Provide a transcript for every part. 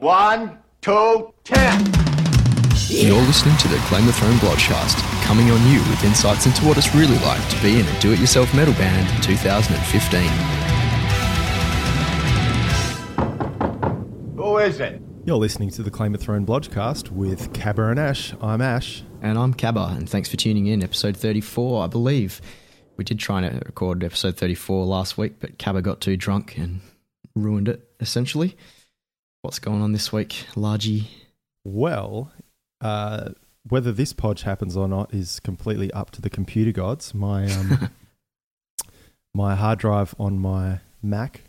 One, two, ten. You're listening to the Claim the Throne Blodcast, coming on you with insights into what it's really like to be in a do-it-yourself metal band in 2015. Who is it? You're listening to the Claim of Throne Blodcast with Cabba and Ash. I'm Ash. And I'm Cabba, and thanks for tuning in. Episode 34, I believe. We did try to record episode 34 last week, but Cabba got too drunk and ruined it, essentially. What's going on this week, Largy? Well, uh, whether this podge happens or not is completely up to the computer gods. My um, my hard drive on my Mac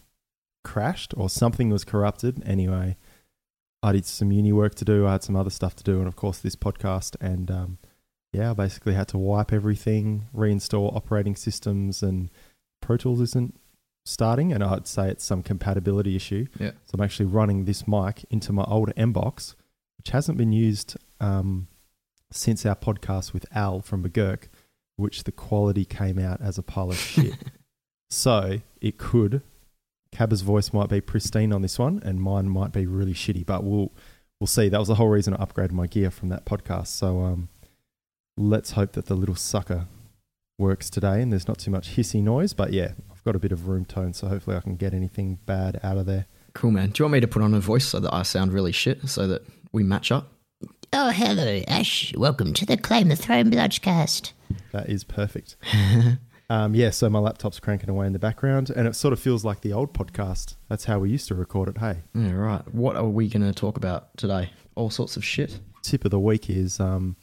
crashed, or something was corrupted. Anyway, I did some uni work to do. I had some other stuff to do, and of course, this podcast. And um, yeah, I basically had to wipe everything, reinstall operating systems, and Pro Tools isn't starting, and I'd say it's some compatibility issue. Yeah. So I'm actually running this mic into my old M box, which hasn't been used um, since our podcast with Al from McGurk, which the quality came out as a pile of shit. so it could. Cabba's voice might be pristine on this one, and mine might be really shitty. But we'll we'll see. That was the whole reason I upgraded my gear from that podcast. So um, let's hope that the little sucker works today, and there's not too much hissy noise. But yeah, I've got a bit of room tone, so hopefully I can get anything bad out of there. Cool, man. Do you want me to put on a voice so that I sound really shit, so that we match up? Oh, hello, Ash. Welcome to the Claim the Throne Bludgecast. That is perfect. um, yeah, so my laptop's cranking away in the background, and it sort of feels like the old podcast. That's how we used to record it. Hey, Yeah, right. What are we going to talk about today? All sorts of shit. tip of the week is um,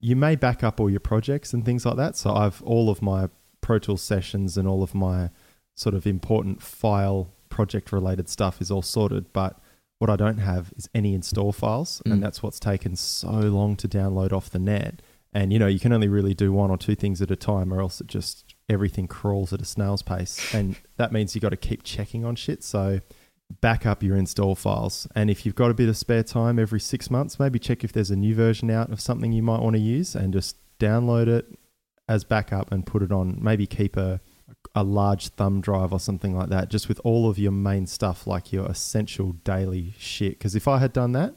you may back up all your projects and things like that. So I've all of my Pro Tools sessions and all of my sort of important file project related stuff is all sorted, but what I don't have is any install files, Mm. and that's what's taken so long to download off the net. And you know, you can only really do one or two things at a time, or else it just everything crawls at a snail's pace, and that means you've got to keep checking on shit. So back up your install files. And if you've got a bit of spare time every six months, maybe check if there's a new version out of something you might want to use and just download it as backup and put it on. Maybe keep a, a large thumb drive or something like that, just with all of your main stuff, like your essential daily shit. Because if I had done that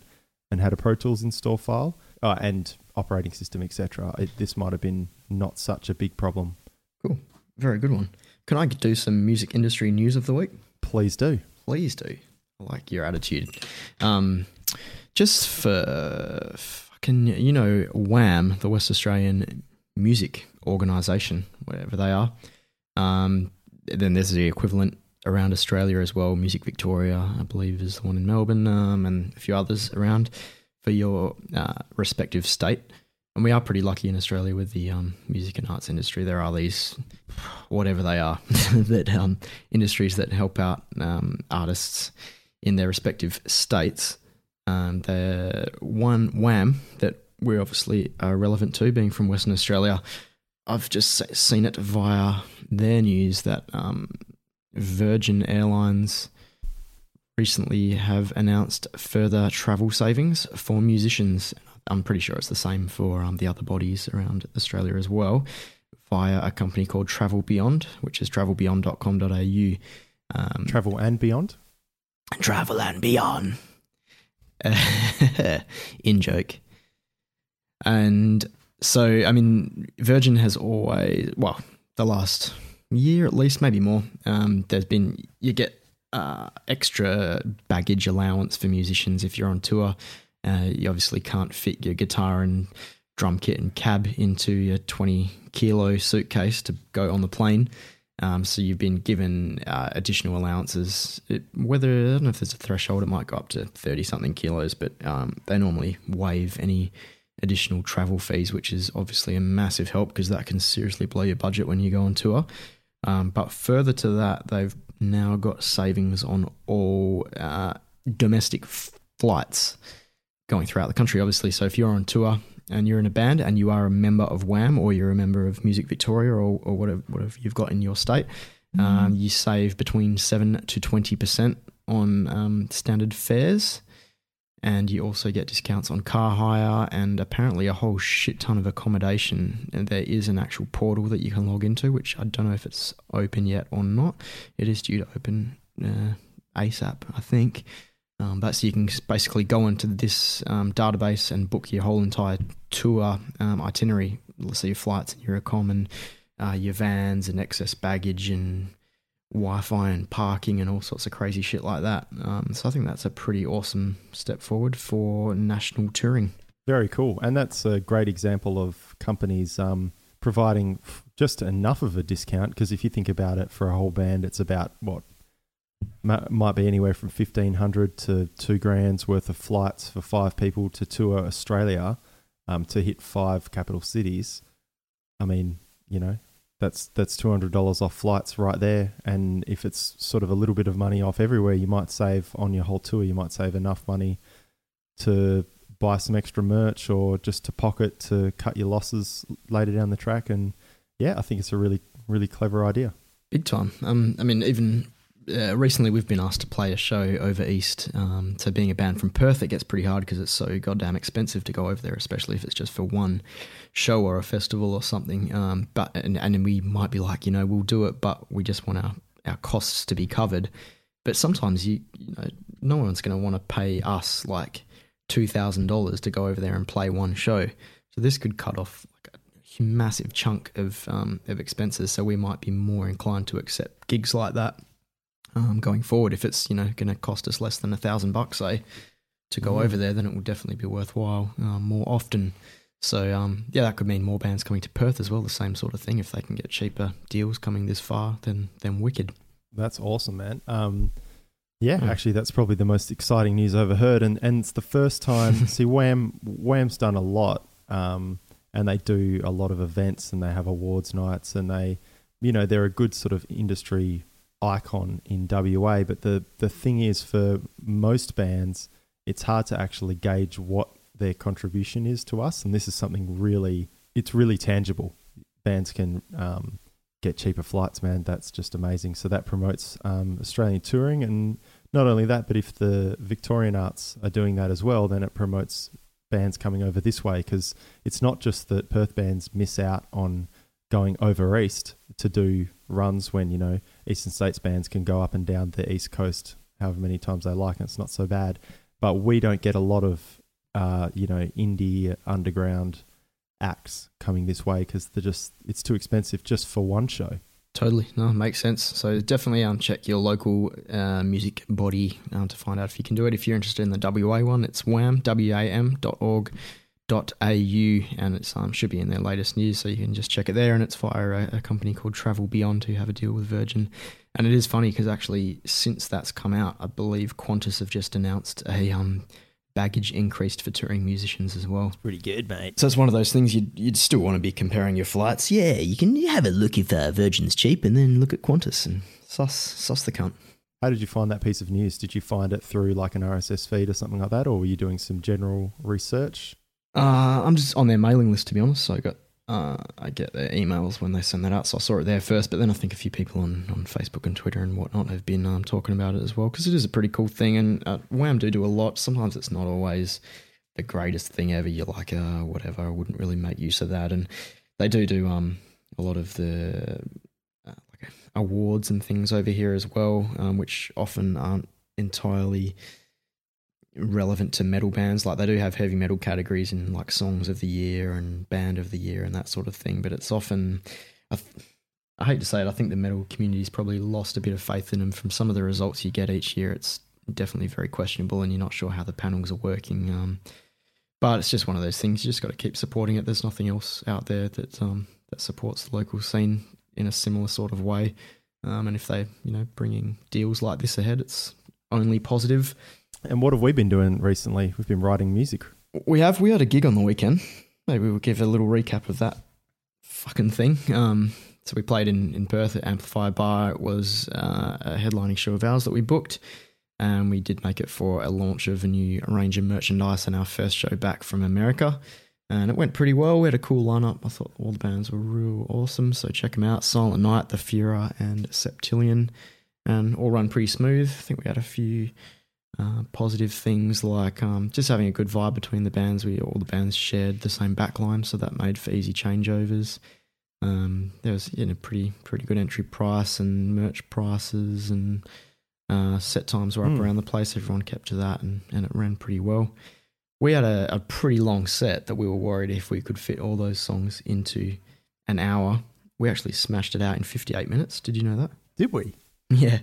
and had a Pro Tools install file uh, and operating system, etc., this might have been not such a big problem. Cool. Very good one. Can I do some music industry news of the week? Please do. Please do. I like your attitude. Um, just for fucking, you know, WAM, the West Australian Music Organisation, whatever they are. Um, then there's the equivalent around Australia as well. Music Victoria, I believe, is the one in Melbourne, um, and a few others around for your uh, respective state. And we are pretty lucky in Australia with the um, music and arts industry. There are these, whatever they are, that um, industries that help out um, artists in their respective states. Um, the one WAM that we're obviously uh, relevant to, being from Western Australia, I've just seen it via their news that um, Virgin Airlines recently have announced further travel savings for musicians. I'm pretty sure it's the same for um, the other bodies around Australia as well, via a company called Travel Beyond, which is travelbeyond.com.au. Um, Travel and beyond. travel and beyond. In joke. And so, I mean, Virgin has always, well, the last year at least, maybe more, um, there's been, you get uh, extra baggage allowance for musicians if you're on tour. Uh, you obviously can't fit your guitar and drum kit and cab into your 20 kilo suitcase to go on the plane. Um, so you've been given uh, additional allowances. It, whether I don't know if there's a threshold, it might go up to thirty something kilos, but um, they normally waive any additional travel fees, which is obviously a massive help because that can seriously blow your budget when you go on tour. Um, but further to that, they've now got savings on all uh, domestic flights going throughout the country, obviously. So if you're on tour and you're in a band and you are a member of WAM or you're a member of Music Victoria or, or whatever, whatever you've got in your state, um, you save between 7 to 20% on um, standard fares. And you also get discounts on car hire and apparently a whole shit ton of accommodation. And there is an actual portal that you can log into, which I don't know if it's open yet or not. It is due to open uh, ASAP, I think. Um, but so you can basically go into this um, database and book your whole entire tour um, itinerary. Let's say your flights and your accom and uh, your vans and excess baggage and Wi-Fi and parking and all sorts of crazy shit like that. Um, so I think that's a pretty awesome step forward for national touring. Very cool. And that's a great example of companies um, providing just enough of a discount. Because if you think about it, for a whole band, it's about what might be anywhere from fifteen hundred to two grand's worth of flights for five people to tour Australia um, to hit five capital cities. I mean, you know, that's that's two hundred dollars off flights right there. And if it's sort of a little bit of money off everywhere, you might save on your whole tour. You might save enough money to buy some extra merch or just to pocket to cut your losses later down the track. And yeah, I think it's a really really clever idea. Big time. Um, I mean, even uh, recently we've been asked to play a show over east. Um, so being a band from Perth, it gets pretty hard because it's so goddamn expensive to go over there, especially if it's just for one show or a festival or something. Um, but and, and we might be like, you know, we'll do it, but we just want our our costs to be covered. But sometimes you, you know, no one's going to want to pay us like two thousand dollars to go over there and play one show. So this could cut off like a massive chunk of um, of expenses. So we might be more inclined to accept gigs like that um, going forward. If it's you know going to cost us less than a thousand bucks, say, to go Mm. over there, then it will definitely be worthwhile um, more often. So um, yeah, that could mean more bands coming to Perth as well. The same sort of thing. If they can get cheaper deals coming this far, then then wicked. That's awesome, man. Um, yeah, Mm. actually, that's probably the most exciting news I've ever heard, and and it's the first time. see, WAM WAM's done a lot, um, and they do a lot of events, and they have awards nights, and they, you know, they're a good sort of industry icon in WA. But the the thing is, for most bands, it's hard to actually gauge what their contribution is to us, and this is something really, it's really tangible. Bands can um, get cheaper flights, man. That's just amazing. So that promotes um, Australian touring, and not only that, but if the Victorian Arts are doing that as well, then it promotes bands coming over this way because it's not just that Perth bands miss out on going over east to do runs when you know Eastern States bands can go up and down the east coast however many times they like, and it's not so bad. But we don't get a lot of uh, you know indie underground acts coming this way because they're just it's too expensive just for one show. Totally, no, makes sense. So definitely um, check your local uh, music body um, to find out if you can do it. If you're interested in the WA one, it's WAM, W-A-M dot org dot au, and it um, should be in their latest news, so you can just check it there. And it's via a, a company called Travel Beyond who have a deal with Virgin. And it is funny because actually, since that's come out, I believe Qantas have just announced a um, baggage increased for touring musicians as well. Pretty good, mate. So it's one of those things you'd, you'd still want to be comparing your flights. Yeah, you can have a look if uh, Virgin's cheap and then Look at Qantas and sus, sus the cunt. How did you find that piece of news? Did you find it through like an RSS feed or something like that, or were you doing some general research? Uh, I'm just on their mailing list to be honest. So I got uh, I get their emails when they send that out. So I saw it there first, but then I think a few people on, on Facebook and Twitter and whatnot have been um, talking about it as well because it is a pretty cool thing. And uh, WAM do do a lot. Sometimes it's not always the greatest thing ever. You're like, uh, whatever. I wouldn't really make use of that. And they do do um a lot of the uh, like awards and things over here as well, um, which often aren't entirely relevant to metal bands. Like they do have heavy metal categories in like songs of the year and band of the year and that sort of thing. But it's often, I, th- I hate to say it, I think the metal community's probably lost a bit of faith in them from some of the results you get each year. It's definitely very questionable, and you're not sure how the panels are working. Um, but it's just one of those things. You just got to keep supporting it. There's nothing else out there that um, that supports the local scene in a similar sort of way. Um, and if they, you know, bringing deals like this ahead, it's only positive. And what have we been doing recently? We've been writing music. We have. We had a gig on the weekend. Maybe we'll give a little recap of that fucking thing. Um, so we played in, in Perth at Amplifier Bar. It was uh, a headlining show of ours that we booked. And we did make it for a launch of a new range of merchandise and our first show back from America. And it went pretty well. We had a cool lineup. I thought all the bands were real awesome. So check them out Silent Night, The Fura, and Septillion. And all run pretty smooth. I think we had a few uh, positive things like um, just having a good vibe between the bands. We all the bands shared the same backline, so that made for easy changeovers. Um, there was you know pretty pretty good entry price and merch prices, and Uh, set times were up Hmm. around the place. Everyone kept to that, and, and it ran pretty well. We had a, a pretty long set that we were worried if we could fit all those songs into an hour. We actually smashed it out in 58 minutes. Did you know that? Did we? Yeah.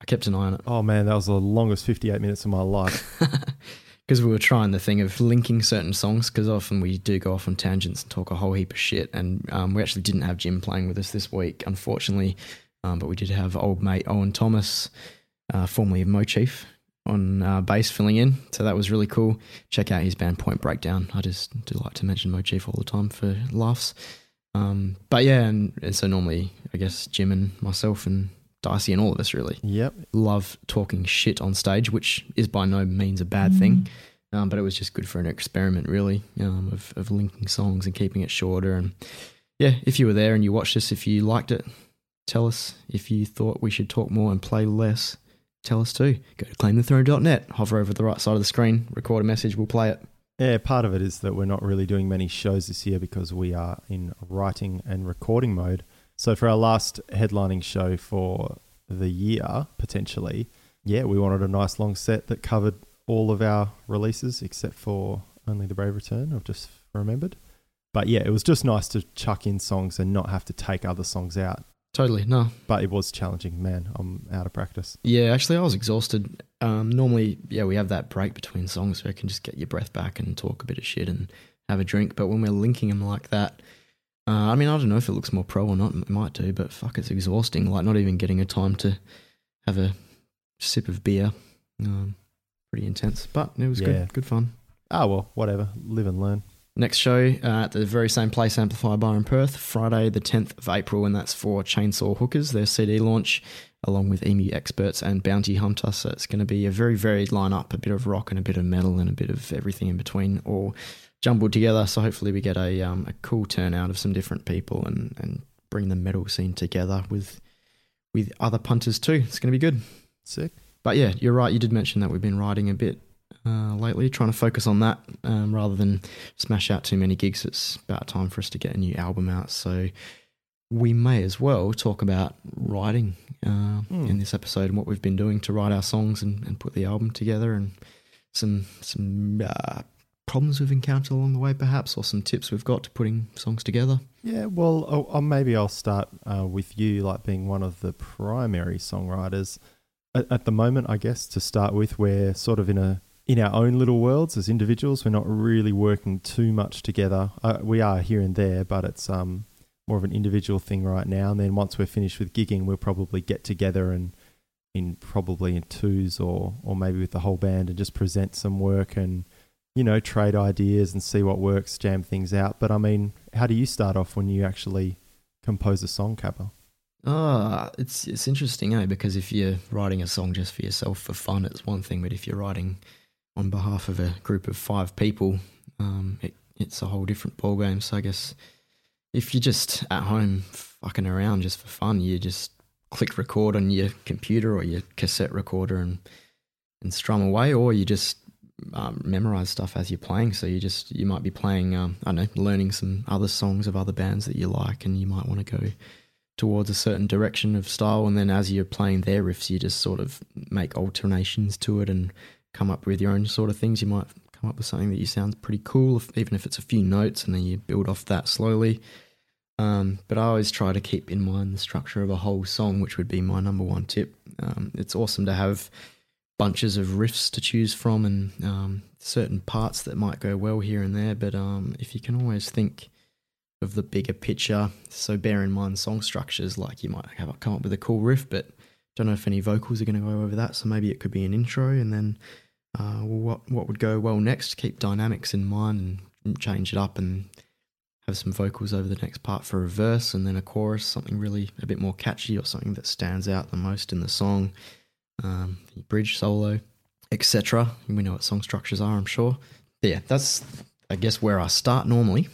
I kept an eye on it. Oh man, that was the longest 58 minutes of my life. because we were trying the thing of linking certain songs because often we do go off on tangents and talk a whole heap of shit and um, we actually didn't have jim playing with us this week unfortunately um, but we did have old mate owen thomas uh, formerly of mochief on uh, bass filling in so that was really cool check out his band point breakdown i just do like to mention mochief all the time for laughs um, but yeah and, and so normally i guess jim and myself and dicey and all of us really yep. love talking shit on stage, which is by no means a bad thing. Um, but it was just good for an experiment, really, um, of, of linking songs and keeping it shorter. And yeah, if you were there and you watched this, if you liked it, tell us. If you thought we should talk more and play less, tell us too. Go to claimthethrone.net, hover over the right side of the screen, record a message, we'll play it. Yeah, part of it is that we're not really doing many shows this year because we are in writing and recording mode. So for our last headlining show for the year, potentially, yeah, we wanted a nice long set that covered all of our releases except for Only the Brave Return, I've just remembered. But yeah, it was just nice to chuck in songs and not have to take other songs out. Totally. No, But it was challenging, man. I'm out of practice. Yeah, actually, I was exhausted. Um, normally, yeah, we have that break between songs where you can just get your breath back and talk a bit of shit and have a drink. But when we're linking them like that, uh, I mean, I don't know if it looks more pro or not. It might do, but fuck, it's exhausting. Like not even getting a time to have a sip of beer. Um, pretty intense, but it was Yeah. good. Good fun. Ah, well, whatever. Live and learn. Next show uh, at the very same place, Amplifier Bar in Perth, Friday the 10th of April, and that's for Chainsaw Hookers, their CD launch, along with Emu Experts and Bounty Hunter. So it's going to be a very varied lineup, a bit of rock and a bit of metal and a bit of everything in between, all jumbled together. So hopefully we get a um, a cool turnout of some different people and, and bring the metal scene together with with other punters too. It's going to be good. Sick. But yeah, you're right. You did mention that we've been writing a bit uh, lately, trying to focus on that um, rather than smash out too many gigs. It's about time for us to get a new album out. So we may as well talk about writing uh, Hmm. in this episode and what we've been doing to write our songs and, and put the album together and some some uh, problems we've encountered along the way, perhaps, or some tips we've got to putting songs together. Yeah, well, oh, oh, maybe I'll start uh, with you, like being one of the primary songwriters at, at the moment. I guess to start with, we're sort of in a in our own little worlds as individuals. We're not really working too much together. Uh, we are here and there, but it's um more of an individual thing right now. And then once we're finished with gigging, we'll probably get together and in probably in twos or or maybe with the whole band and just present some work and you know trade ideas and see what works, jam things out. But I mean, how do you start off when you actually compose a song, Cabba? Ah, it's it's interesting, eh? Because if you're writing a song just for yourself for fun, it's one thing. But if you're writing on behalf of a group of five people, um, it, it's a whole different ballgame. So I guess if you're just at home fucking around just for fun, you just click record on your computer or your cassette recorder and and strum away, or you just um, memorize stuff as you're playing. So you just you might be playing, um, I don't know, learning some other songs of other bands that you like, and you might want to go towards a certain direction of style, and then as you're playing their riffs, you just sort of make alternations to it and come up with your own sort of things. You might come up with something that you sounds pretty cool, if, even if it's a few notes, and then you build off that slowly. Um, but I always try to keep in mind the structure of a whole song, which would be my number one tip. Um, it's awesome to have bunches of riffs to choose from and um, certain parts that might go well here and there. But um, if you can always think of the bigger picture, so bear in mind song structures, like you might have come up with a cool riff, but don't know if any vocals are going to go over that. So maybe it could be an intro, and then uh, what what would go well next. Keep dynamics in mind and change it up, and have some vocals over the next part for a verse, and then a chorus, something really a bit more catchy or something that stands out the most in the song. Um, the bridge solo, etc. We know what song structures are, I'm sure. But yeah, that's I guess where I start normally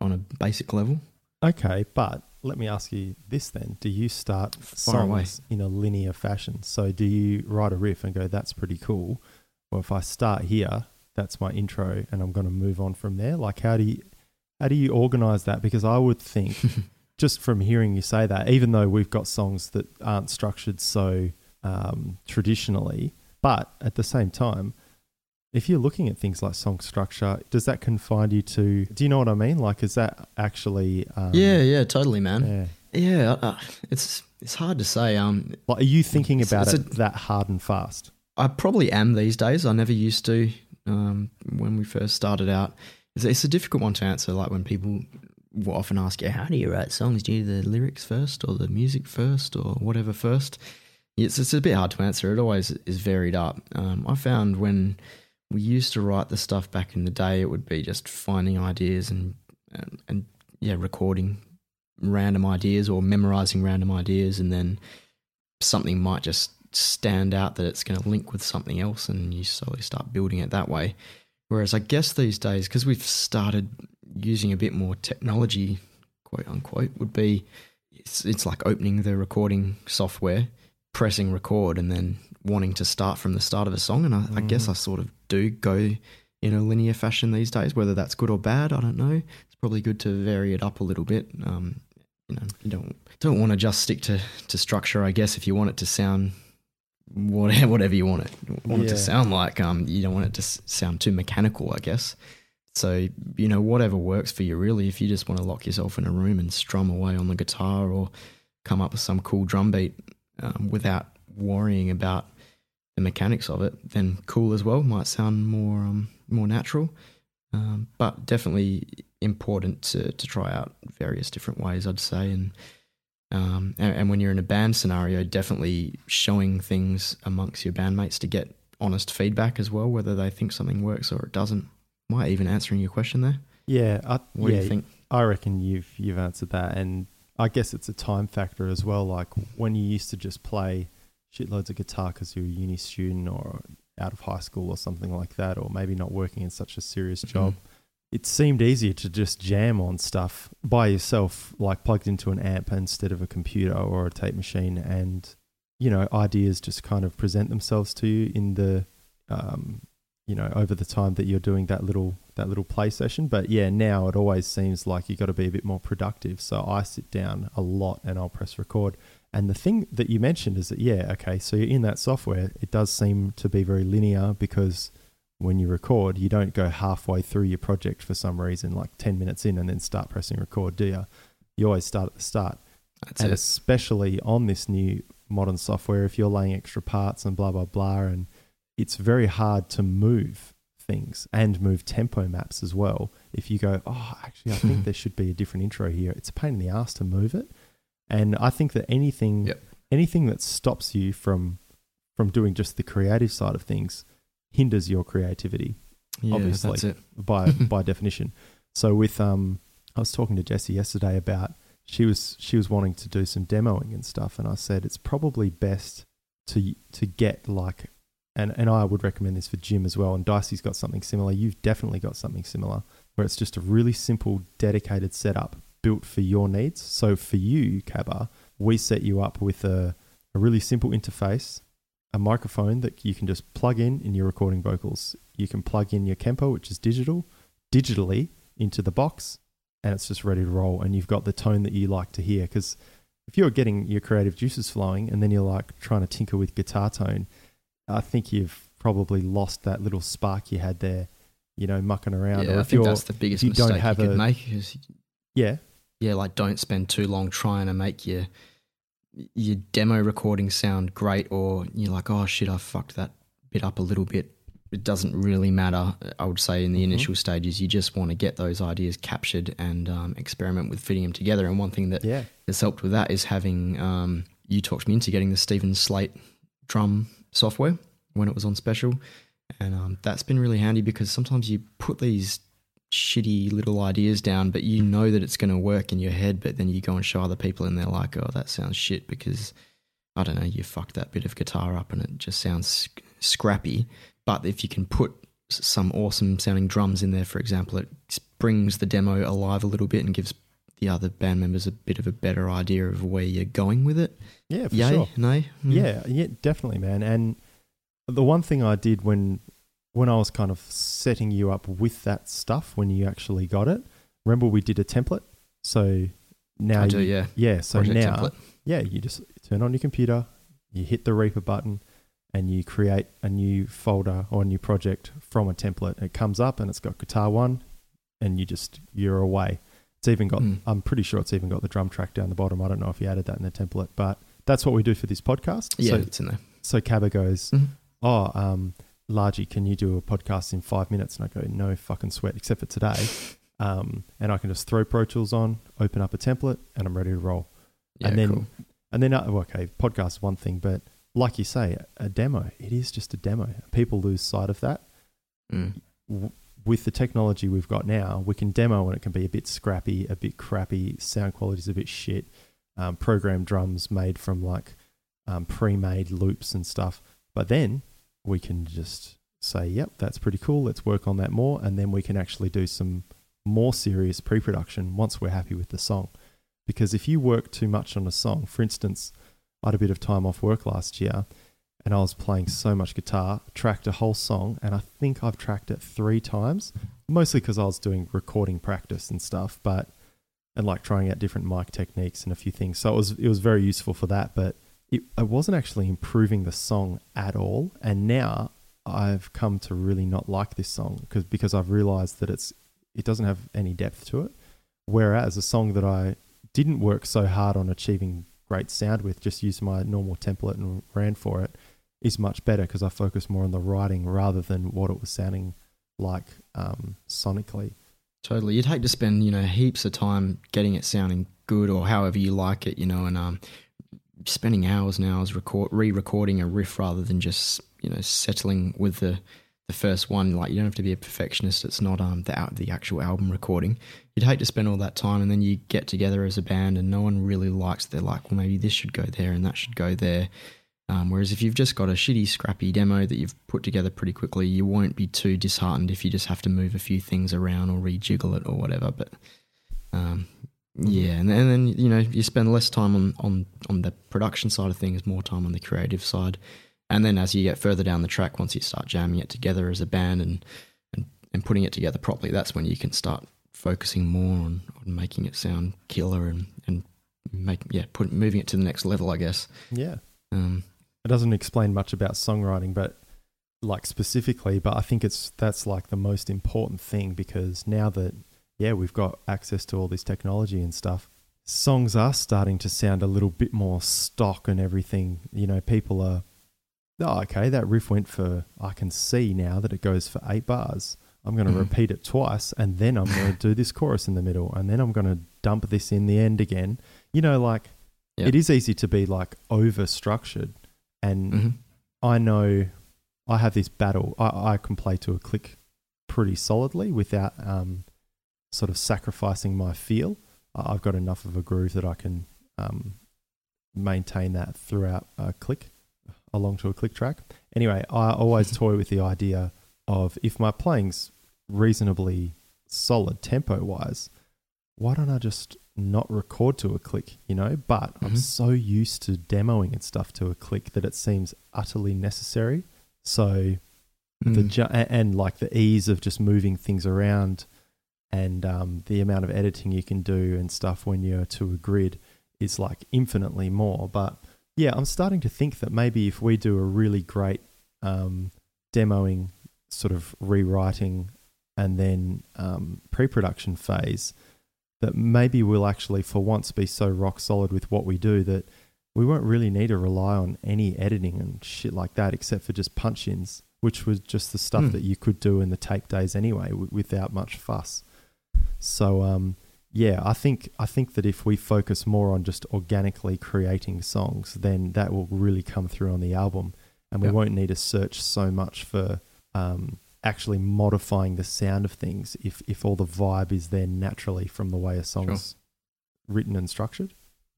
on a basic level. Okay, but let me ask you this then: Do you start Far away. songs in a linear fashion? So, do you write a riff and go, "That's pretty cool"? Or if I start here, that's my intro, and I'm going to move on from there. Like, how do you how do you organize that? Because I would think, just from hearing you say that, even though we've got songs that aren't structured so um, traditionally. But at the same time, if you're looking at things like song structure, does that confine you to? Do you know what I mean? Like, is that actually? Um, yeah, yeah, totally, man. yeah. Yeah, uh, it's it's hard to say. Um, Like, are you thinking about it's it that hard and fast? I probably am these days. I never used to um, when we first started out. It's, it's a difficult one to answer. Like when people will often ask, "Yeah, how do you write songs? Do you do the lyrics first, or the music first, or whatever first? It's it's a bit hard to answer. It always is varied up. Um, I found when we used to write the stuff back in the day, it would be just finding ideas and and, and yeah, recording random ideas or memorizing random ideas, and then something might just stand out that it's going to link with something else, and you slowly start building it that way. Whereas I guess these days, because we've started using a bit more technology, quote unquote, would be it's, it's like opening the recording software, pressing record, and then wanting to start from the start of a song. And I, I guess I sort of do go in a linear fashion these days. Whether that's good or bad, I don't know. It's probably good to vary it up a little bit. Um, you know, you don't don't want to just stick to, to structure. I guess if you want it to sound whatever whatever you want it want it to sound like, um, you don't want it to sound too mechanical. I guess. So you know, whatever works for you, really. If you just want to lock yourself in a room and strum away on the guitar or come up with some cool drum beat um, without worrying about the mechanics of it, then cool as well. Might sound more um, more natural, um, but definitely important to to try out various different ways. I'd say, and um, and, and when you're in a band scenario, definitely showing things amongst your bandmates to get honest feedback as well, whether they think something works or it doesn't. Might even answering your question there. Yeah, I, What yeah, do you think? I reckon you've you've answered that, and I guess it's a time factor as well. Like when you used to just play shitloads of guitar because you're a uni student or out of high school or something like that, or maybe not working in such a serious job. It seemed easier to just jam on stuff by yourself, like plugged into an amp instead of a computer or a tape machine, and you know ideas just kind of present themselves to you in the um, you know over the time that you're doing that little that little play session. But yeah now it always seems like you've got to be a bit more productive. So i sit down a lot and i'll press record. And the thing that you mentioned is that yeah okay so you're in that software. It does seem to be very linear because when you record you don't go halfway through your project for some reason like 10 minutes in and then start pressing record do you you always start at the start. That's and it. especially on this new modern software, if you're laying extra parts and blah blah blah, and it's very hard to move things and move tempo maps as well. If you go, oh, actually, I think there should be a different intro here. It's a pain in the ass to move it, and I think that anything, Yep. anything that stops you from from doing just the creative side of things hinders your creativity Yeah, obviously. that's it. by by definition. So with um, I was talking to Jessie yesterday about she was she was wanting to do some demoing and stuff, and I said it's probably best to to get like, and and I would recommend this for Jim as well. And Dicey's got something similar. You've definitely got something similar where it's just a really simple, dedicated setup built for your needs. So for you, Cabba, we set you up with a a really simple interface a microphone that you can just plug in in your recording vocals. You can plug in your Kemper, which is digital, digitally into the box, and it's just ready to roll. And you've got the tone that you like to hear. Because if you're getting your creative juices flowing and then you're like trying to tinker with guitar tone, I think you've probably lost that little spark you had there, you know, mucking around. Yeah, or I if think you're, that's the biggest you don't mistake have you could a- make. Is, yeah, yeah, like don't spend too long trying to make your your demo recording sound great, or you're like, oh shit, I fucked that bit up a little bit. It doesn't really matter. I would say in the Mhm. initial stages, you just want to get those ideas captured and um, experiment with fitting them together. And one thing that yeah, has helped with that is having um, you talked me into getting the Steven Slate drum software when it was on special, and um, that's been really handy because sometimes you put these shitty little ideas down, but you know that it's going to work in your head, but then you go and show other people, and they're like, "Oh, that sounds shit," because I don't know, you fucked that bit of guitar up, and it just sounds scrappy. But if you can put some awesome sounding drums in there, for example, it brings the demo alive a little bit and gives the other band members a bit of a better idea of where you're going with it. yeah, for Yay? sure. No? Hmm. Yeah, yeah, definitely, man. And the one thing I did when when I was kind of setting you up with that stuff when you actually got it, remember we did a template. So now I do, you- yeah. yeah. So Project now template. yeah, you just turn on your computer, you hit the Reaper button and you create a new folder or a new project from a template. It comes up and it's got guitar one, and you just you're away. It's even got. Hmm. I'm pretty sure it's even got the drum track down the bottom. I don't know if you added that in the template, but that's what we do for this podcast. Yeah, So, it's in there. so Cabba goes, Mhm. "Oh, um, Largy, can you do a podcast in five minutes?" And I go, "No fucking sweat, except for today." Um, and I can just throw Pro Tools on, open up a template, and I'm ready to roll. Yeah, and then, cool. and then, uh, okay, podcast is one thing, but like you say, a demo, it is just a demo. People lose sight of that. Mm. With the technology we've got now, we can demo and it can be a bit scrappy, a bit crappy, sound quality's a bit shit. Um, program drums made from like um, pre-made loops and stuff. But then we can just say, "Yep, that's pretty cool. Let's work on that more," and then we can actually do some more serious pre-production once we're happy with the song. Because if you work too much on a song, for instance, I had a bit of time off work last year, and I was playing so much guitar, tracked a whole song, and I think I've tracked it three times, mostly because I was doing recording practice and stuff, but and like trying out different mic techniques and a few things. So it was it was very useful for that, but it, wasn't actually improving the song at all. And now I've come to really not like this song because because I've realized that it's it doesn't have any depth to it. Whereas a song that I didn't work so hard on achieving great sound with, just used my normal template and ran for it, is much better because I focus more on the writing rather than what it was sounding like um, sonically. Totally. You'd hate to spend, you know, heaps of time getting it sounding good or however you like it, you know, and um, spending hours and hours record re-recording a riff rather than just, you know, settling with the the first one. Like you don't have to be a perfectionist. It's not um the the actual album recording. You'd hate to spend all that time and then you get together as a band and no one really likes. They're like, well, maybe this should go there and that should go there. Um, whereas if you've just got a shitty, scrappy demo that you've put together pretty quickly, you won't be too disheartened if you just have to move a few things around or rejiggle it or whatever. But um, yeah, and, and then you know you spend less time on, on on the production side of things, more time on the creative side, and then as you get further down the track, once you start jamming it together as a band and and, and putting it together properly, that's when you can start focusing more on, on making it sound killer and and make yeah put moving it to the next level, I guess. Yeah. Um, It doesn't explain much about songwriting, but like specifically, but I think it's that's like the most important thing because now that yeah, we've got access to all this technology and stuff, songs are starting to sound a little bit more stock and everything. You know, people are oh, okay, that riff went for I can see now that it goes for 8 bars. I'm going to Mhm. repeat it twice and then I'm going to do this chorus in the middle and then I'm going to dump this in the end again. You know, like Yeah. it is easy to be like over structured and mhm. I know I have this battle. I, I can play to a click pretty solidly without um, sort of sacrificing my feel. I've got enough of a groove that I can um, maintain that throughout a click along to a click track. Anyway, I always toy with the idea of if my playing's reasonably solid tempo wise, why don't I just not record to a click, you know? But I'm Mhm. so used to demoing and stuff to a click that it seems utterly necessary. So the Mm. ju- a- and like the ease of just moving things around and um, the amount of editing you can do and stuff when you're to a grid is like infinitely more. But yeah, I'm starting to think that maybe if we do a really great um, demoing, sort of rewriting, and then um, pre-production phase, that maybe we'll actually for once be so rock solid with what we do that we won't really need to rely on any editing and shit like that except for just punch-ins which was just the stuff Hmm. that you could do in the tape days anyway w- without much fuss so um yeah i think i think that if we focus more on just organically creating songs then that will really come through on the album and we Yeah. won't need to search so much for um actually modifying the sound of things if if all the vibe is there naturally from the way a song's written and structured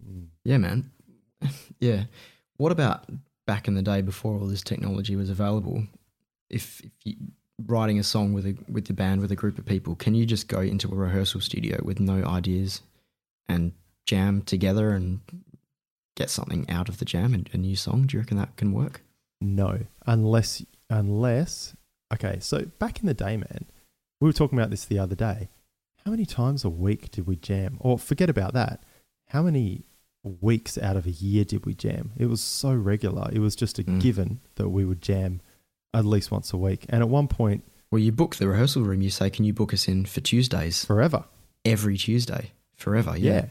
Mm. Yeah, man. yeah. What about back in the day before all this technology was available? If, if you writing a song with a with the band with a group of people, can you just go into a rehearsal studio with no ideas and jam together and get something out of the jam and a new song? Do you reckon that can work? No, unless unless okay. So back in the day, man, we were talking about this the other day. How many times a week did we jam? Or forget about that. How many weeks out of a year did we jam. It was so regular. It was just a Mm. given that we would jam at least once a week. And at one point, Well, you book the rehearsal room. You say, "Can you book us in for Tuesdays forever. every Tuesday forever?" Yeah. Yeah.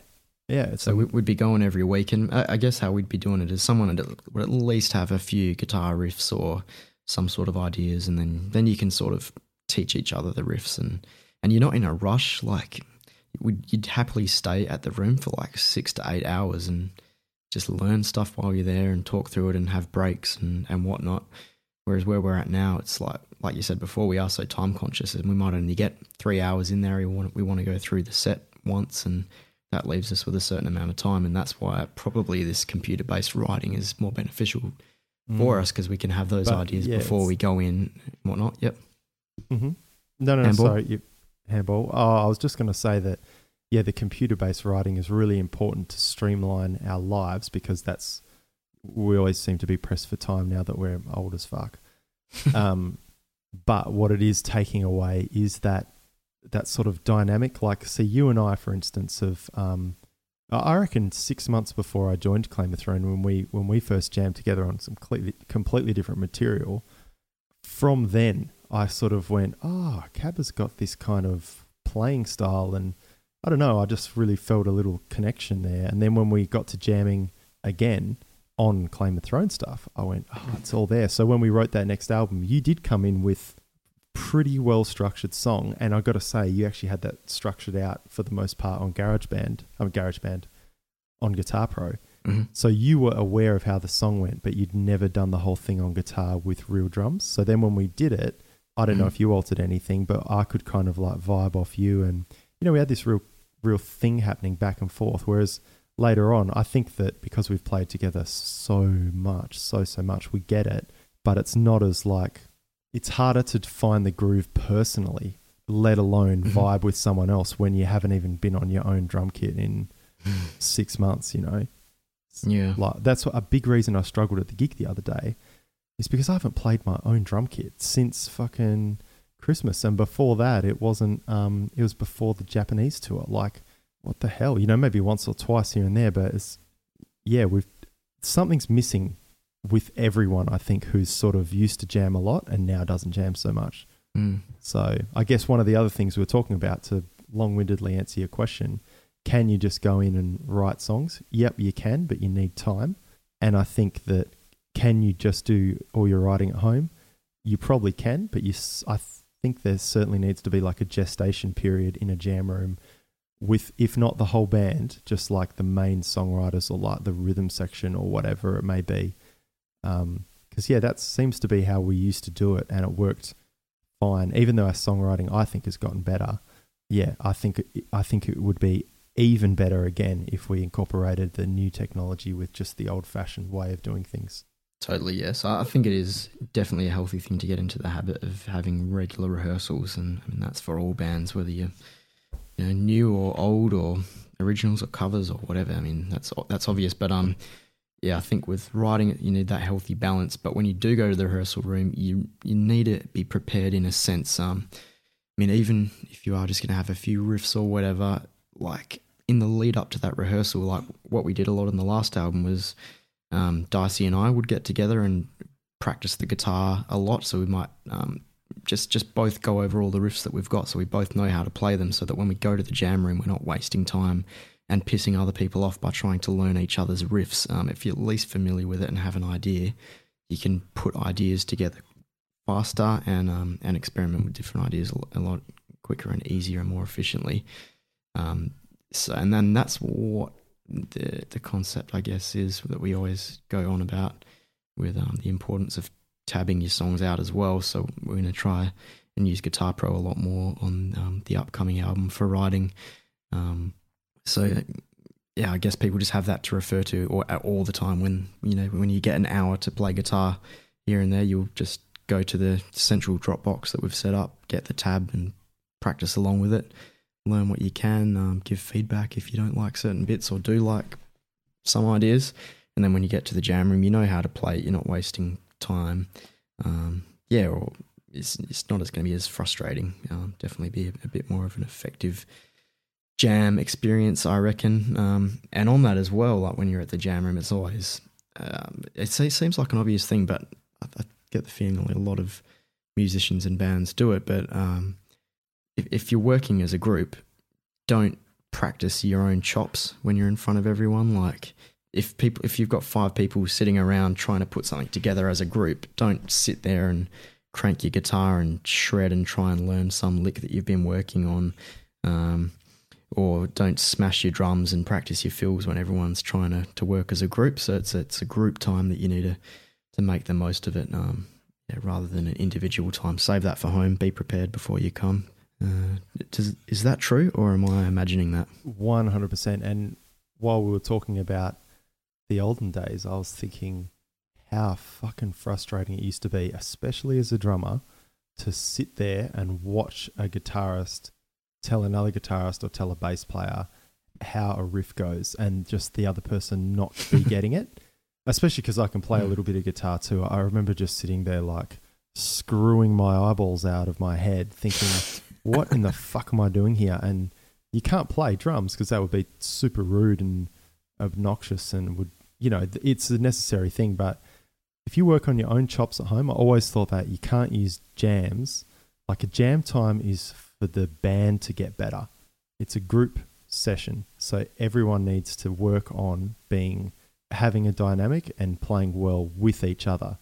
Yeah. So a- we- we'd be going every week, and I guess how we'd be doing it is someone would at least have a few guitar riffs or some sort of ideas, and then then you can sort of teach each other the riffs, and and you're not in a rush. Like you'd happily stay at the room for like six to eight hours and just learn stuff while you're there and talk through it and have breaks and and whatnot. Whereas where we're at now, it's like like you said before, we are so time conscious, and we might only get three hours in there. We want we want to go through the set once, and that leaves us with a certain amount of time, and that's why probably this computer based writing is more beneficial for Mm. us because we can have those But, ideas yeah, before we go in and whatnot. Yep. Mhm. No, no, no. Handball? Sorry, you, handball. Oh, I was just going to say that. Yeah, the computer-based writing is really important to streamline our lives because that's we always seem to be pressed for time now that we're old as fuck. um, but what it is taking away is that that sort of dynamic. Like, see, you and I, for instance, have. Um, I reckon six months before I joined Claim of Throne, when we when we first jammed together on some completely completely different material, from then I sort of went, oh, Cab has got this kind of playing style, and I don't know, I just really felt a little connection there. And then when we got to jamming again on Claim of Throne stuff, I went, oh, it's all there. So when we wrote that next album, you did come in with pretty well structured song, and I've got to say, you actually had that structured out for the most part on GarageBand. I'm um, GarageBand on Guitar Pro. Mhm. So you were aware of how the song went, but you'd never done the whole thing on guitar with real drums. So then when we did it, I don't know Mhm. if you altered anything, but I could kind of like vibe off you, and you know we had this real, real thing happening back and forth. Whereas later on, I think that because we've played together so much, so so much, we get it. But it's not as like it's harder to find the groove personally, let alone Mhm. vibe with someone else when you haven't even been on your own drum kit in six months. You know. Yeah. Like that's a big reason I struggled at the gig the other day is because I haven't played my own drum kit since fucking Christmas, and before that it wasn't. Um, it was before the Japanese tour. Like, what the hell? You know, maybe once or twice here and there, but it's yeah, we've something's missing with everyone. I think who's sort of used to jam a lot and now doesn't jam so much. Mm. So I guess one of the other things we were talking about to long-windedly answer your question, can you just go in and write songs? Yep, you can, but you need time. And I think that can you just do all your writing at home? You probably can, but you I think there certainly needs to be like a gestation period in a jam room with if not the whole band, just like the main songwriters or like the rhythm section or whatever it may be. Um 'cause because yeah, that seems to be how we used to do it, and it worked fine. Even though our songwriting, I think, has gotten better. Yeah, I think I think it would be even better again if we incorporated the new technology with just the old-fashioned way of doing things. Totally, yes. I I think it is definitely a healthy thing to get into the habit of having regular rehearsals, and I mean that's for all bands, whether you're you know new or old or originals or covers or whatever. I mean that's that's obvious, but um, yeah, I think with writing you need that healthy balance. But when you do go to the rehearsal room, you you need to be prepared in a sense. Um, I mean even if you are just gonna have a few riffs or whatever, like in the lead up to that rehearsal, like what we did a lot in the last album was um, Dicey and I would get together and practice the guitar a lot. So we might um, just just both go over all the riffs that we've got, so we both know how to play them. So that when we go to the jam room, we're not wasting time and pissing other people off by trying to learn each other's riffs. Um, if you're at least familiar with it and have an idea, you can put ideas together faster and um, and experiment with different ideas a lot quicker and easier and more efficiently. Um, so and then that's what the the concept I guess is that we always go on about with um, the importance of tabbing your songs out as well. So we're going to try and use Guitar Pro a lot more on um, the upcoming album for writing. Um, so yeah, I guess people just have that to refer to or all the time when you know when you get an hour to play guitar here and there, you'll just go to the central Dropbox that we've set up, get the tab, and practice along with it. Learn what you can, um, give feedback if you don't like certain bits or do like some ideas, and then when you get to the jam room, you know how to play. You're not wasting time. Um, yeah, or it's it's not as going to be as frustrating. Um, definitely be a, a bit more of an effective jam experience, I reckon. Um, and on that as well, like when you're at the jam room, it's always um, it seems like an obvious thing, but I, I get the feeling a lot of musicians and bands do it. But um, if, if you're working as a group, don't practice your own chops when you're in front of everyone. Like if people, if you've got five people sitting around trying to put something together as a group, don't sit there and crank your guitar and shred and try and learn some lick that you've been working on. Um, or don't smash your drums and practice your fills when everyone's trying to, to work as a group. So it's it's a group time that you need to to make the most of it, um, yeah, rather than an individual time. Save that for home. Be prepared before you come. Uh, does, is that true, or am I imagining that? One hundred percent. And while we were talking about the olden days, I was thinking how fucking frustrating it used to be, especially as a drummer, to sit there and watch a guitarist tell another guitarist or tell a bass player how a riff goes and just the other person not be getting it. Especially because I can play a hmm. little bit of guitar too. I remember just sitting there like screwing my eyeballs out of my head thinking, what in the fuck am I doing here? And you can't play drums because that would be super rude and obnoxious and would, you know, it's a necessary thing. But if you work on your own chops at home, I always thought that you can't use jams. Like a jam time is for the band to get better. It's a group session, so everyone needs to work on being having a dynamic and playing well with each other.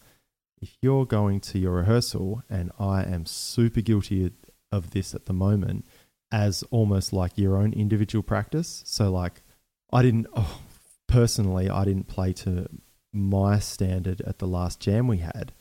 If you're going to your rehearsal, and I am super guilty of this at the moment, as almost like your own individual practice. So, like, I didn't, oh, personally, I didn't play to my standard at the last jam we had,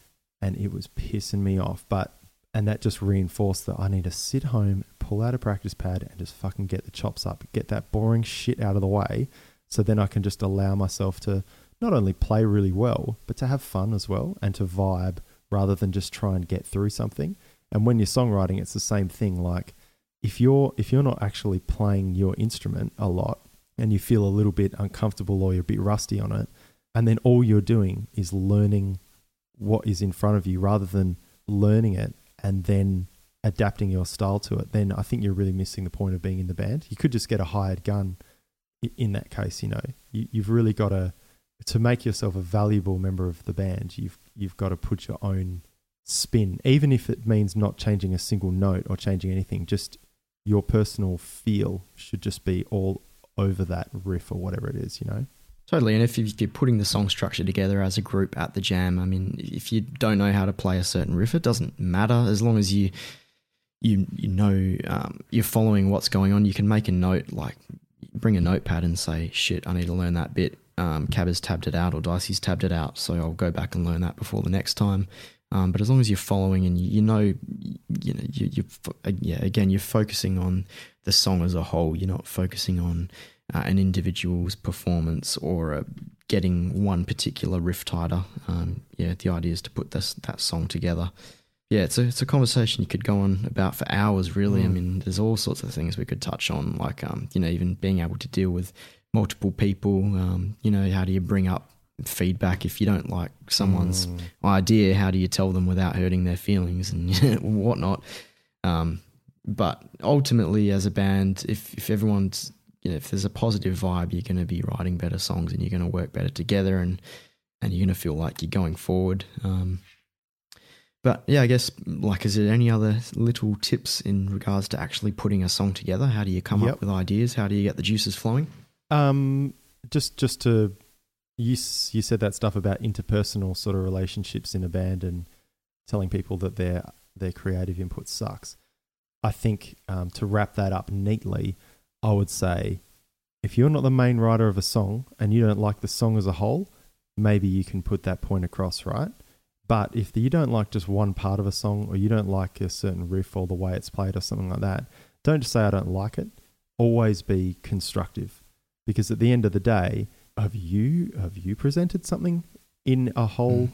and it was pissing me off. But and that just reinforced that I need to sit home, pull out a practice pad, and just fucking get the chops up, get that boring shit out of the way. So then I can just allow myself to not only play really well, but to have fun as well and to vibe rather than just try and get through something. And when you're songwriting, it's the same thing. Like if you're if you're not actually playing your instrument a lot and you feel a little bit uncomfortable or you're a bit rusty on it, and then all you're doing is learning what is in front of you rather than learning it and then adapting your style to it, then I think you're really missing the point of being in the band. You could just get a hired gun in that case, you know. You, you've really got to to make yourself a valuable member of the band. You've you've got to put your own spin, even if it means not changing a single note or changing anything. Just your personal feel should just be all over that riff or whatever it is, you know. Totally, and if you're putting the song structure together as a group at the jam, I mean, if you don't know how to play a certain riff, it doesn't matter as long as you you you know um, you're following what's going on. You can make a note, like bring a notepad and say, "Shit, I need to learn that bit." Um, Cab has tabbed it out, or Dicey's tabbed it out, so I'll go back and learn that before the next time. Um, but as long as you're following and you, you know, you know, you, you yeah, again, you're focusing on the song as a whole. You're not focusing on uh, an individual's performance or uh, getting one particular riff tighter. Um, yeah, the idea is to put this that song together. Yeah, it's a it's a conversation you could go on about for hours. Really, mm. I mean, there's all sorts of things we could touch on, like um, you know, even being able to deal with multiple people. Um, you know, how do you bring up feedback if you don't like someone's mm. idea? How do you tell them without hurting their feelings and whatnot? Um, but ultimately, as a band, if if everyone's you know, if there's a positive vibe, you're going to be writing better songs and you're going to work better together and and you're going to feel like you're going forward. Um, but yeah, I guess like, is there any other little tips in regards to actually putting a song together? How do you come yep. up with ideas? How do you get the juices flowing? Um, just just to you you said that stuff about interpersonal sort of relationships in a band and telling people that their their creative input sucks. I think um, to wrap that up neatly, I would say if you're not the main writer of a song and you don't like the song as a whole, maybe you can put that point across, right? But if you don't like just one part of a song or you don't like a certain riff or the way it's played or something like that, don't just say I don't like it. Always be constructive. Because at the end of the day, have you have you presented something in a whole mm.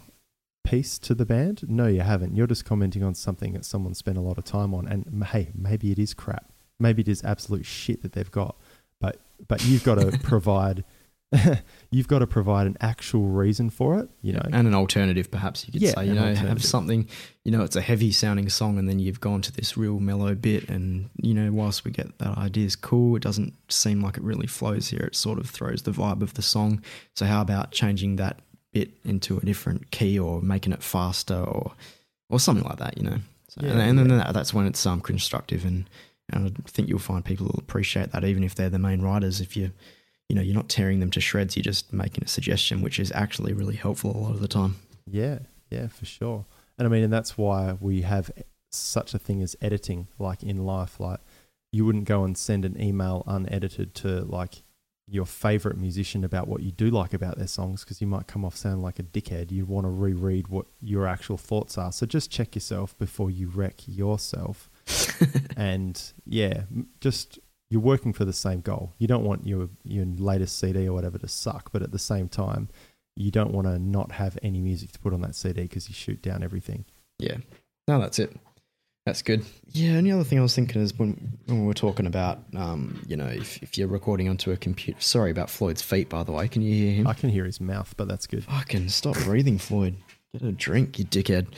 piece to the band? No, you haven't. You're just commenting on something that someone spent a lot of time on and hey, maybe it is crap maybe it is absolute shit that they've got, but but you've got to provide you've got to provide an actual reason for it. You know, and an alternative, perhaps you could Yeah, say. You know, have something. You know, it's a heavy sounding song, and then you've gone to this real mellow bit, and you know, whilst we get that idea is cool, it doesn't seem like it really flows here. It sort of throws the vibe of the song. So how about changing that bit into a different key, or making it faster, or or something like that? You know, so, Yeah, and, and then yeah. that, that's when it's um constructive, and and I think you'll find people will appreciate that, even if they're the main writers. If you you know, you're not tearing them to shreds. You're just making a suggestion, which is actually really helpful a lot of the time. Yeah, yeah, for sure. And I mean, and that's why we have such a thing as editing, like in life. Like, you wouldn't go and send an email unedited to like your favorite musician about what you do like about their songs because you might come off sounding like a dickhead. You want to reread what your actual thoughts are. So just check yourself before you wreck yourself. and yeah, just you're working for the same goal. You don't want your your latest CD or whatever to suck, but at the same time, you don't want to not have any music to put on that CD because you shoot down everything. Yeah. No, that's it. That's good. Yeah. And the other thing I was thinking is when, when we were talking about, um, you know, if, if you're recording onto a computer. Sorry about Floyd's feet, by the way. Can you hear him? I can hear his mouth, but that's good. Fucking stop breathing, Floyd. Get a drink, you dickhead.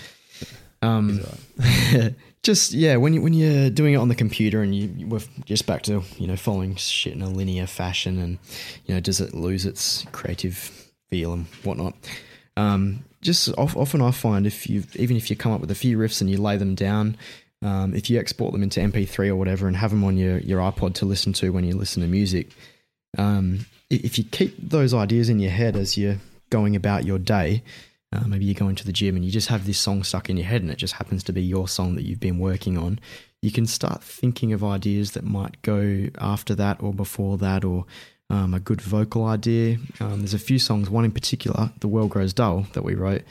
Um, He's all right. just yeah, when you when you're doing it on the computer and you we're just back to you know following shit in a linear fashion and you know does it lose its creative feel and whatnot? Um, just of, often I find if you even if you come up with a few riffs and you lay them down, um, if you export them into MP3 or whatever and have them on your your iPod to listen to when you listen to music, um, if you keep those ideas in your head as you're going about your day, uh, maybe you're going to the gym and you just have this song stuck in your head and it just happens to be your song that you've been working on. You can start thinking of ideas that might go after that or before that or um, a good vocal idea. Um, there's a few songs, one in particular, The World Grows Dull, that we wrote.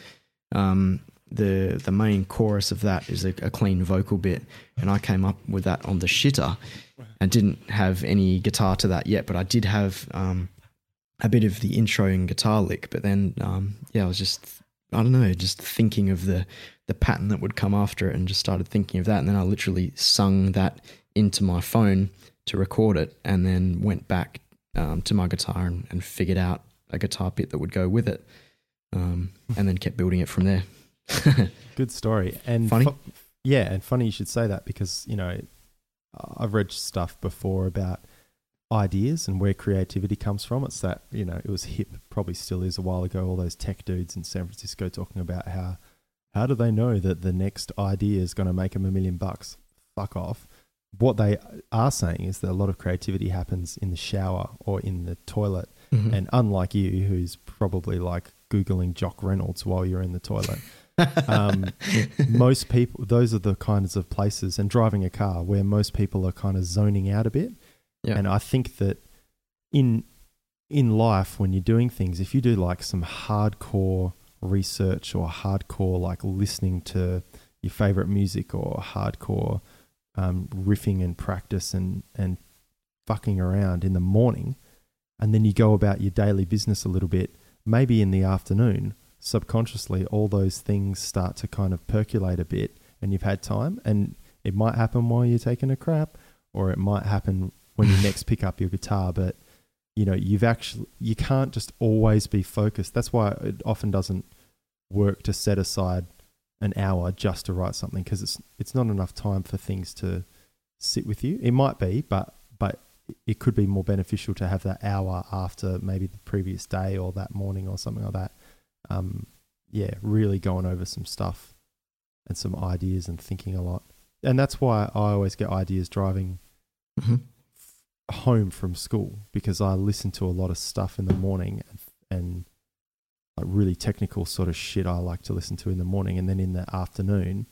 Um, the the main chorus of that is a, a clean vocal bit, and I came up with that on the shitter, and didn't have any guitar to that yet, but I did have um, a bit of the intro and guitar lick. But then, um, yeah, I was just I don't know, just thinking of the the pattern that would come after it, and just started thinking of that, and then I literally sung that into my phone to record it, and then went back um, to my guitar and, and figured out a guitar bit that would go with it, um, and then kept building it from there. Good story. And Funny? fu- yeah, and funny you should say that because, you know, I've read stuff before about ideas and where creativity comes from. It's that, you know, it was hip, probably still is a while ago, all those tech dudes in San Francisco talking about how how do they know that the next idea is going to make them a million bucks? Fuck off. What they are saying is that a lot of creativity happens in the shower or in the toilet. Mhm. And unlike you, who's probably like Googling Jock Reynolds while you're in the toilet, um, most people, those are the kinds of places, and driving a car where most people are kind of zoning out a bit. Yeah. And I think that in in life, when you're doing things, if you do like some hardcore research or hardcore like listening to your favorite music or hardcore um, riffing and practice and and fucking around in the morning, and then you go about your daily business a little bit, maybe in the afternoon, subconsciously all those things start to kind of percolate a bit and you've had time and it might happen while you're taking a crap or it might happen when you next pick up your guitar but you know you've actually you can't just always be focused that's why it often doesn't work to set aside an hour just to write something because it's it's not enough time for things to sit with you it might be but but it could be more beneficial to have that hour after maybe the previous day or that morning or something like that um, yeah, really going over some stuff and some ideas and thinking a lot. And that's why I always get ideas driving Mhm. Home from school because I listen to a lot of stuff in the morning and, and like really technical sort of shit I like to listen to in the morning. And then in the afternoon,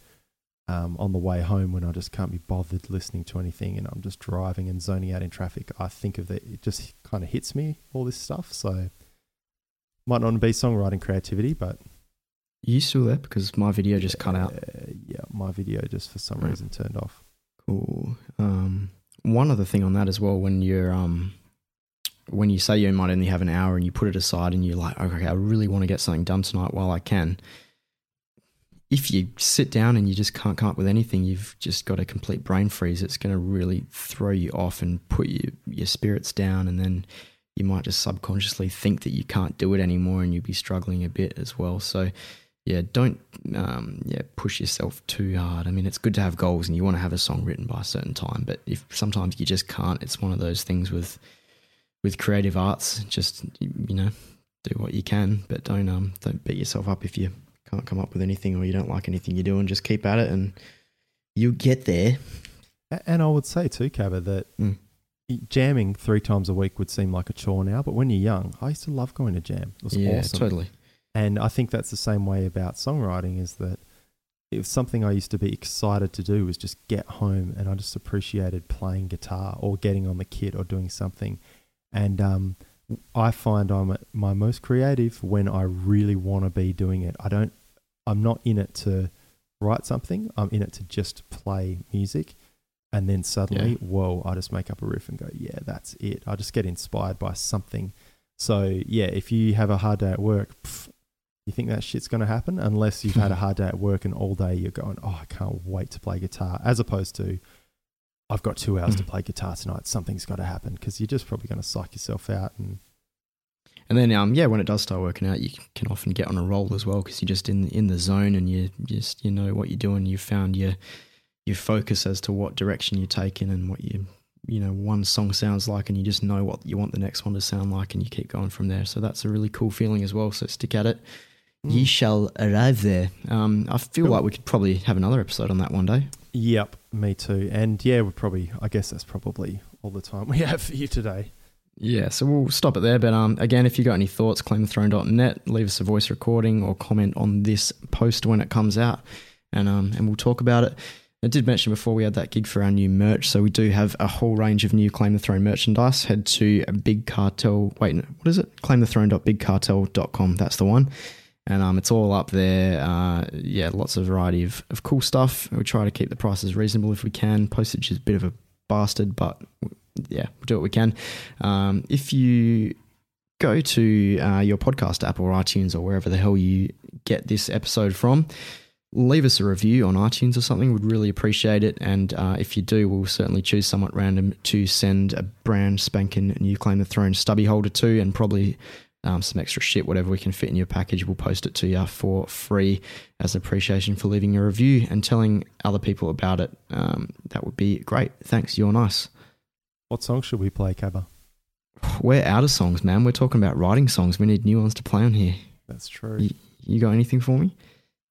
um, on the way home when I just can't be bothered listening to anything and I'm just driving and zoning out in traffic, I think of that. It just kind of hits me, all this stuff. So might not be songwriting creativity, but you still there? Because my video just cut out. uh, yeah, my video just for some Right. reason turned off. Cool. Um, one other thing on that as well, when you're um, when you say you might only have an hour and you put it aside and you're like, okay, I really want to get something done tonight while I can. If you sit down and you just can't come up with anything, you've just got a complete brain freeze. It's going to really throw you off and put you, your spirits down, and then you might just subconsciously think that you can't do it anymore and you'd be struggling a bit as well. So, yeah, don't um, yeah push yourself too hard. I mean, it's good to have goals and you want to have a song written by a certain time, but if sometimes you just can't, it's one of those things with with creative arts. Just you know, do what you can, but don't um don't beat yourself up if you can't come up with anything or you don't like anything you're doing. Just keep at it and you'll get there. And I would say too, Cabba, that Mm. jamming three times a week would seem like a chore now, but when you're young, I used to love going to jam. It was yeah, awesome. totally. And I think that's the same way about songwriting is that it was something I used to be excited to do was just get home and I just appreciated playing guitar or getting on the kit or doing something. And um, I find I'm at my most creative when I really want to be doing it. I don't, I'm not in it to write something, I'm in it to just play music. And then suddenly, Yeah. whoa, I just make up a riff and go, yeah, that's it. I just get inspired by something. So, yeah, if you have a hard day at work, pff, you think that shit's going to happen unless you've had a hard day at work and all day you're going, oh, I can't wait to play guitar, as opposed to, I've got two hours to Mm. play guitar tonight. Something's got to happen because you're just probably going to psych yourself out. And And then, um, yeah, when it does start working out, you can often get on a roll as well because you're just in in the zone and you just you know what you're doing. You've found your your focus as to what direction you're taking and what you you know one song sounds like, and you just know what you want the next one to sound like, and you keep going from there. So that's a really cool feeling as well. So stick at it. Ye shall arrive there. Um, I feel Cool. like we could probably have another episode on that one day. yep, me too. And yeah, we're probably, I guess that's probably all the time we have for you today. Yeah, so we'll stop it there. But um, again, if you got any thoughts, claimthethrone.net, leave us a voice recording or comment on this post when it comes out, and um, and we'll talk about it. I did mention before we had that gig for our new merch, so we do have a whole range of new Claim the Throne merchandise. Head to Big Cartel. Wait, what is it? Claimthethrone.bigcartel.com. That's the one. And um, it's all up there. Uh, yeah, lots of variety of, of cool stuff. We try to keep the prices reasonable if we can. Postage is a bit of a bastard, but yeah, we'll do what we can. Um, if you go to uh, your podcast app or iTunes or wherever the hell you get this episode from, leave us a review on iTunes or something. We'd really appreciate it. And uh, if you do, we'll certainly choose somewhat random to send a brand spanking new Claim the Throne stubby holder to and probably um, some extra shit, whatever we can fit in your package. We'll post it to you for free as appreciation for leaving a review and telling other people about it. Um, that would be great. Thanks. You're nice. What song should we play, Cabba? We're out of songs, man. We're talking about writing songs. We need new ones to play on here. That's true. Ye- You got anything for me?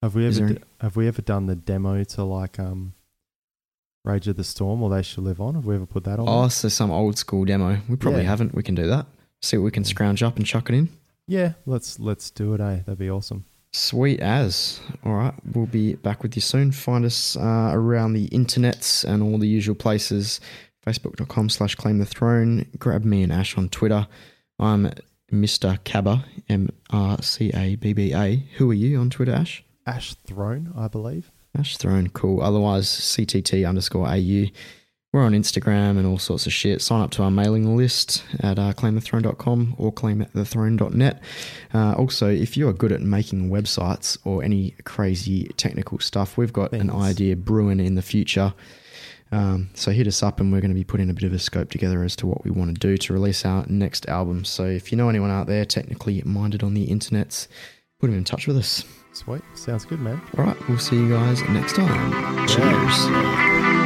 Have we Is ever d- have we ever done the demo to like um Rage of the Storm or They Shall Live On? Have we ever put that on? Oh, so some old school demo. We probably Yeah. haven't. We can do that. See what we can scrounge up and chuck it in. yeah, let's let's do it, eh? That'd be awesome. Sweet as. All right. We'll be back with you soon. Find us uh, around the internets and all the usual places. Facebook.com slash claim the throne. Grab me and Ash on Twitter. I'm Mr. Cabba, M R C A B B A. Who are you on Twitter, Ash? Ash Throne, I believe. Ash Throne, cool. Otherwise, CTT underscore AU. We're on Instagram and all sorts of shit. Sign up to our mailing list at uh, claimthethrone.com or claimthethrone.net. Uh, also, if you are good at making websites or any crazy technical stuff, we've got an idea brewing in the future. Um, so hit us up and we're going to be putting a bit of a scope together as to what we want to do to release our next album. So if you know anyone out there technically minded on the internets, put them in touch with us. Sweet. Sounds good, man. All right, we'll see you guys next time. Cheers.